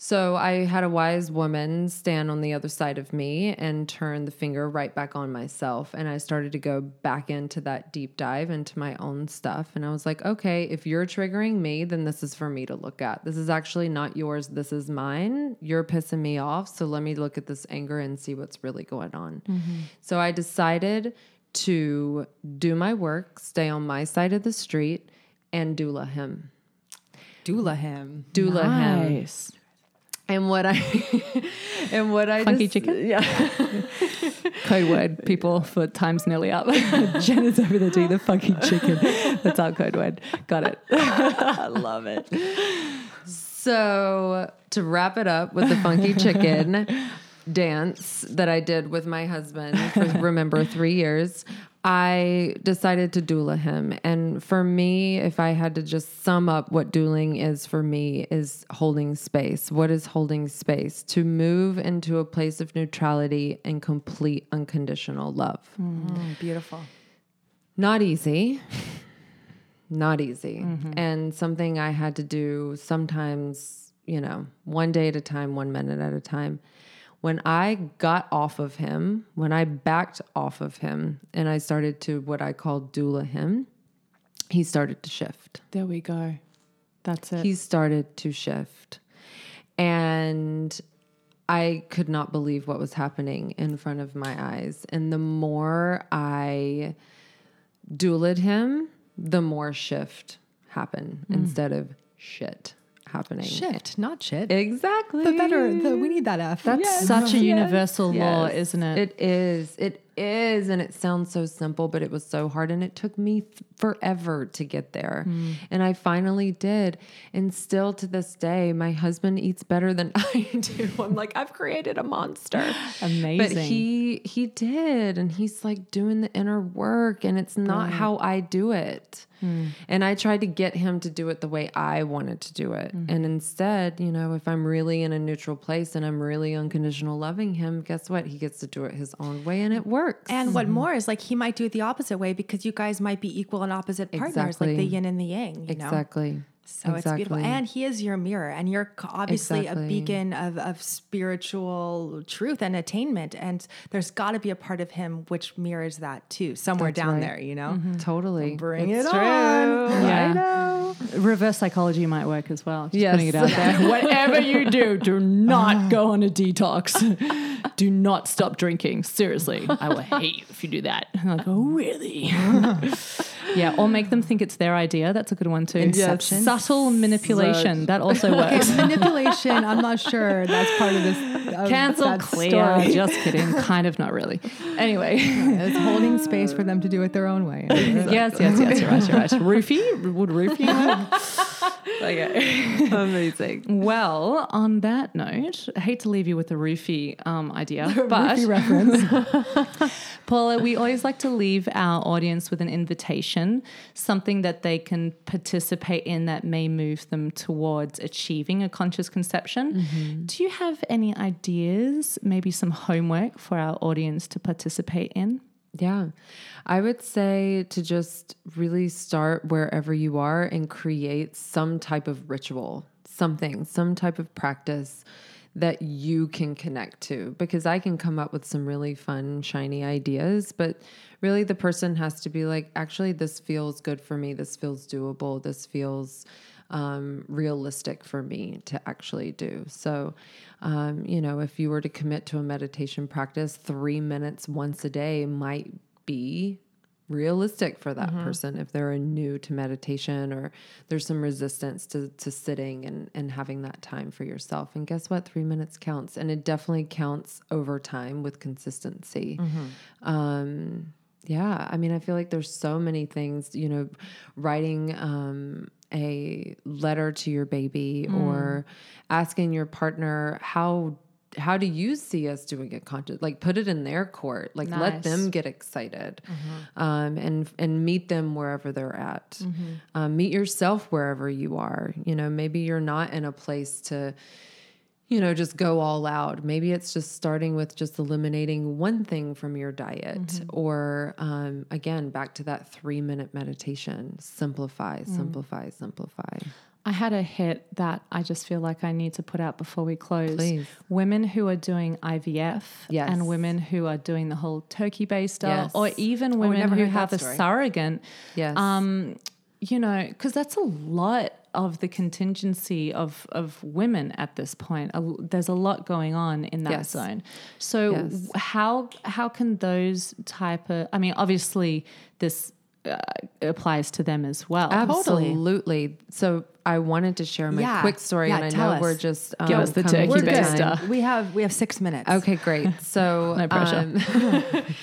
So I had a wise woman stand on the other side of me and turn the finger right back on myself. And I started to go back into that deep dive into my own stuff. And I was like, okay, if you're triggering me, then this is for me to look at. This is actually not yours. This is mine. You're pissing me off. So let me look at this anger and see what's really going on. Mm-hmm. So I decided to do my work, stay on my side of the street, and doula him. Doula him. Doula him. And what I and what I Funky just- chicken? Yeah. Code word, people, for time's nearly up. Jen is over there doing the funky chicken. That's our code word. Got it. I love it. So to wrap it up with the funky chicken dance that I did with my husband for remember three years, I decided to doula him. And for me, if I had to just sum up what dueling is for me, is holding space. What is holding space? To move into a place of neutrality and complete unconditional love. Mm, beautiful. Not easy. Not easy. And something I had to do sometimes, you know, one day at a time, one minute at a time. When I got off of him, when I backed off of him and I started to what I call doula him, he started to shift. There we go. That's it. He started to shift. And I could not believe what was happening in front of my eyes. And the more I doulaed him, the more shift happened mm. instead of shit happening. Shift, not shit. Exactly. the better. The, we need that F. That's Yes, such a yes, universal law, yes. isn't it? It is. It is. And it sounds so simple, but it was so hard. And it took me th- forever to get there. Hmm. And I finally did. And still to this day, my husband eats better than I do. I'm like, I've created a monster. Amazing. But he he did. And he's like doing the inner work. And it's not how I do it. Hmm. And I tried to get him to do it the way I wanted to do it. Mm-hmm. And instead, you know, if I'm really in a neutral place and I'm really unconditional loving him, guess what? He gets to do it his own way and it works. And what more is like he might do it the opposite way because you guys might be equal and opposite partners, like the yin and the yang. You know? Exactly. So it's beautiful. And he is your mirror, and you're obviously Exactly. a beacon of, of spiritual truth and attainment. And there's got to be a part of him which mirrors that too, somewhere That's down right. there, you know? Mm-hmm. Totally. Bring It's it true. on. Yeah. I know. Reverse psychology might work as well. Just Yes. putting it out there. Whatever you do, do not ah. go on a detox. do not stop drinking. Seriously, I will hate you if you do that. I'm like, oh, really? yeah, or make them think it's their idea. That's a good one too. Inception. Subtle manipulation. That also works. Manipulation, I'm not sure that's part of this. Of Cancel that clear. story. Just kidding. Kind of not really. Anyway. It's holding space for them to do it their own way. yes, yes, yes. You're right. You're right. Roofie? Would roofie work? okay. Amazing. Well, on that note, I hate to leave you with a roofie um, idea, but Roofie reference. Paula, we always like to leave our audience with an invitation, something that they can participate in that may move them towards achieving a conscious conception. Mm-hmm. Do you have any ideas, maybe some homework for our audience to participate in? Yeah. I would say to just really start wherever you are and create some type of ritual, something, some type of practice that you can connect to. Because I can come up with some really fun, shiny ideas, but really the person has to be like, actually, this feels good for me. This feels doable. This feels um, realistic for me to actually do. So, um, you know, if you were to commit to a meditation practice, three minutes once a day might be realistic for that person if they're new to meditation or there's some resistance to, to sitting and, and having that time for yourself. And guess what? Three minutes counts. And it definitely counts over time with consistency. Um, yeah, I mean, I feel like there's so many things, you know, writing um, a letter to your baby or asking your partner how how do you see us doing it conscious like put it in their court like let them get excited um, and and meet them wherever they're at. Um, meet yourself wherever you are. You know maybe you're not in a place to you know, just go all out. Maybe it's just starting with just eliminating one thing from your diet, or um, again, back to that three minute meditation. Simplify, simplify, simplify. I had a hit that I just feel like I need to put out before we close. Please. Women who are doing IVF Yes. and women who are doing the whole turkey baster style, Yes. or even women never who have a surrogate. Yes. Um, you know, because that's a lot of the contingency of of women at this point. A, there's a lot going on in that Yes. zone. So Yes. how how can those type of? I mean, obviously this uh, applies to them as well. Totally. Absolutely. So I wanted to share my Yeah. quick story, Yeah, and I know us. we're just um, Give us the coming turkey baster time. stuff. We have we have six minutes. Okay, great. So No pressure. um,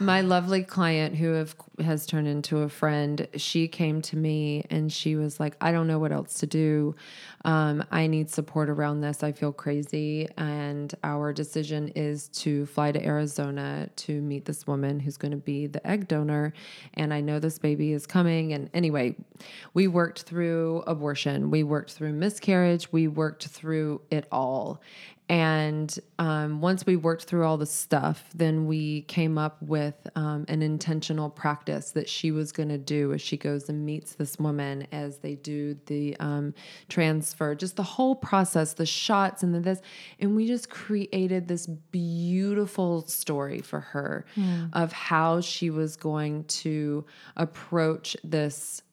my lovely client who have, has turned into a friend, she came to me and she was like, I don't know what else to do. Um, I need support around this. I feel crazy. And our decision is to fly to Arizona to meet this woman who's going to be the egg donor. And I know this baby is coming. And anyway, we worked through abortion, we worked through miscarriage, we worked through it all. And um, once we worked through all the stuff, then we came up with um, an intentional practice that she was going to do as she goes and meets this woman as they do the um, transfer, just the whole process, the shots and the this. And we just created this beautiful story for her of how she was going to approach this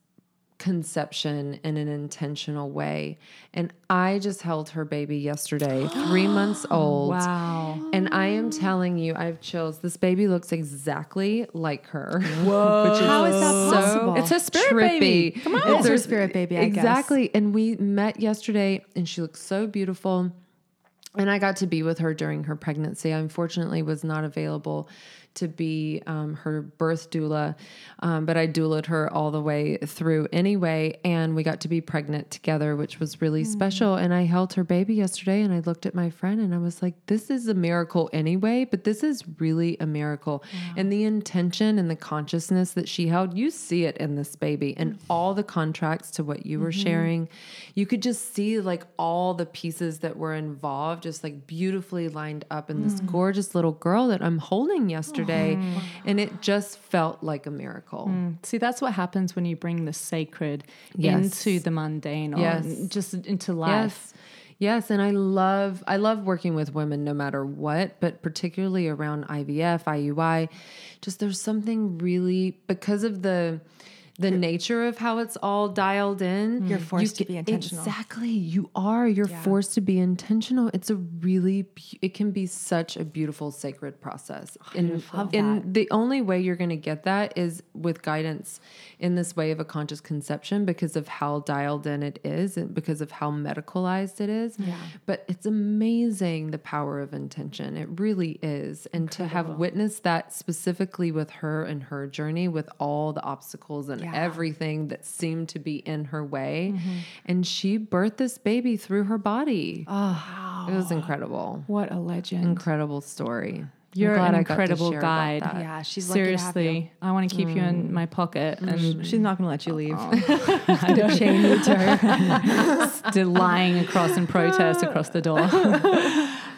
conception in an intentional way. And I just held her baby yesterday, three months old. Wow. And I am telling you, I have chills. This baby looks exactly like her. Whoa. Which is How is that so possible? It's her spirit trippy. baby. Come on. It's her spirit baby, I guess. exactly. And we met yesterday, and she looks so beautiful. And I got to be with her during her pregnancy. I unfortunately was not available to be um, her birth doula, um, but I doulaed her all the way through anyway. And we got to be pregnant together, which was really special. And I held her baby yesterday and I looked at my friend and I was like, this is a miracle anyway, but this is really a miracle. And the intention and the consciousness that she held, you see it in this baby and all the contracts to what you were sharing. You could just see like all the pieces that were involved, just like beautifully lined up in this gorgeous little girl that I'm holding yesterday. Mm-hmm. And it just felt like a miracle. Mm. See, that's what happens when you bring the sacred Yes. into the mundane or Yes. just into life. Yes. Yes, and I love I love working with women no matter what, but particularly around IVF, IUI. Just there's something really because of the the nature of how it's all dialed in. Mm-hmm. You're forced to be intentional. Exactly. You are. You're forced to be intentional. It's a really, it can be such a beautiful sacred process. And, and the only way you're going to get that is with guidance in this way of a conscious conception because of how dialed in it is and because of how medicalized it is. Yeah. But it's amazing the power of intention. It really is. And to have witnessed that specifically with her and her journey with all the obstacles and everything that seemed to be in her way. Mm-hmm. And she birthed this baby through her body. Oh, it was incredible. What a legend. Incredible story. I'm You're an I got to incredible guide. Yeah, she's lucky to have you. Seriously, I want to keep you in mm. my pocket mm. and She's not going to let you leave. gonna chain you to her, still lying across in protest across the door.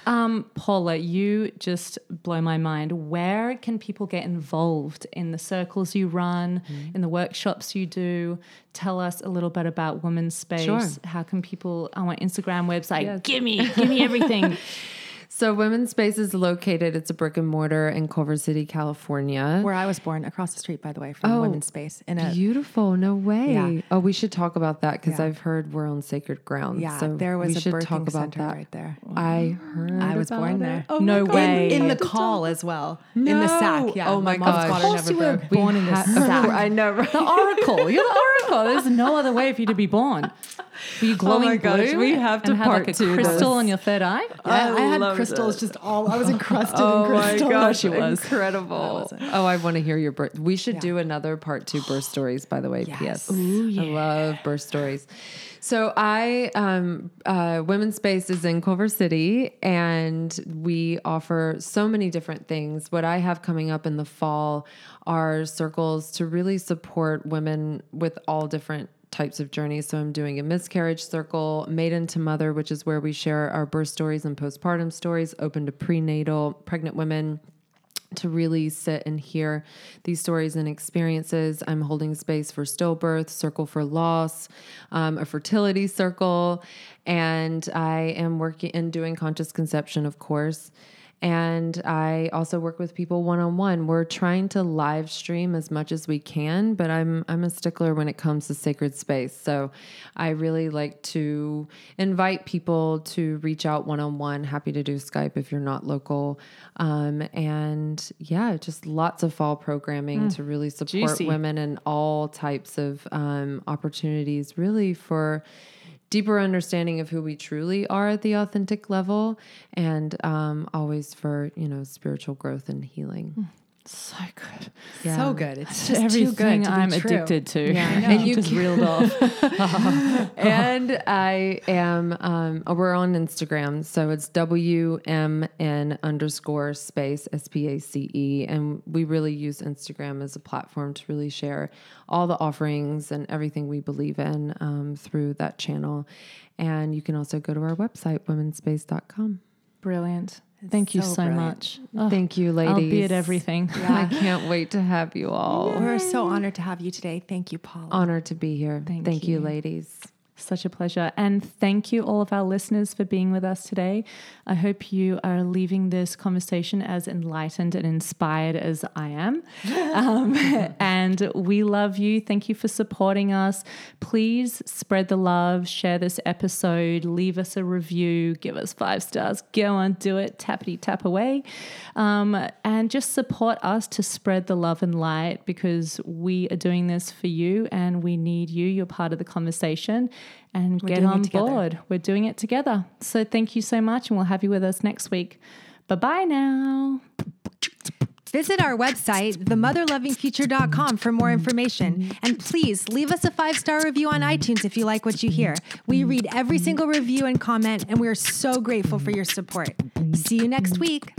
um, Paula, you just blow my mind. Where can people get involved in the circles you run, mm. in the workshops you do? Tell us a little bit about Women's Space. Sure. How can people on my Instagram website? Yes. Give me, give me everything. So, Women's Space is located, it's a brick and mortar in Culver City, California. Where I was born, across the street, by the way, from Oh, Women's Space. In a Beautiful. No way. Yeah. Oh, we should talk about that because Yeah. I've heard we're on sacred ground. yeah, so there was we a should birthing talk about center that. right there. I mm. heard. I was about born it. there. Oh No way. In, in the God. call as well. In the sack. Yeah. Oh my mom's gosh. daughter Of course you were broke. born in Ha- this of sack. course, I know. Right? The oracle. You're the oracle. There's no other way for you to be born. Were you glowing Oh my gosh, blue? we have to and had part like a two crystal this. on your third eye. Yeah, I, had loved crystals just all. I was encrusted Oh in my crystal. gosh, she was. incredible! Oh, I want to hear your birth. We should Yeah. do another part two birth stories. By the way, Yes. P.S. I love birth stories. So I, um, uh, Women's Space is in Culver City, and we offer so many different things. What I have coming up in the fall are circles to really support women with all different types of journeys. So I'm doing a miscarriage circle, maiden to mother, which is where we share our birth stories and postpartum stories, open to prenatal pregnant women to really sit and hear these stories and experiences. I'm holding space for stillbirth, circle for loss, um, a fertility circle, and I am working and doing conscious conception, of course. And I also work with people one on one. We're trying to live stream as much as we can, but I'm I'm a stickler when it comes to sacred space. So I really like to invite people to reach out one on one. Happy to do Skype if you're not local. Um, and yeah, just lots of fall programming to really support Juicy. women and all types of um, opportunities, really for deeper understanding of who we truly are at the authentic level, and um, always for you know spiritual growth and healing. So good. Yeah. So good. It's just Everything too good to I'm true. addicted to. Yeah. and you just reeled off. and I am, um, we're on Instagram. So it's WMN underscore space S P A C E. And we really use Instagram as a platform to really share all the offerings and everything we believe in um, through that channel. And you can also go to our website, womenspace.com. Brilliant. Thank you so so much. Oh, Thank you, ladies. I'll be at everything. I can't wait to have you all. We're so honored to have you today. Thank you, Paula. Honored to be here. Thank Thank you, you. ladies. Such a pleasure. And thank you, all of our listeners, for being with us today. I hope you are leaving this conversation as enlightened and inspired as I am. Um, and we love you. Thank you for supporting us. Please spread the love, share this episode, leave us a review, give us five stars. Go on, do it, tappity tap away. Um, and just support us to spread the love and light because we are doing this for you and we need you. You're part of the conversation and get doing it on board. We're doing it together. So thank you so much, and we'll have you with us next week. Bye bye now. Visit our website, themotherlovingfuture.com, for more information. And please leave us a five star review on iTunes if you like what you hear. We read every single review and comment, and we are so grateful for your support. See you next week.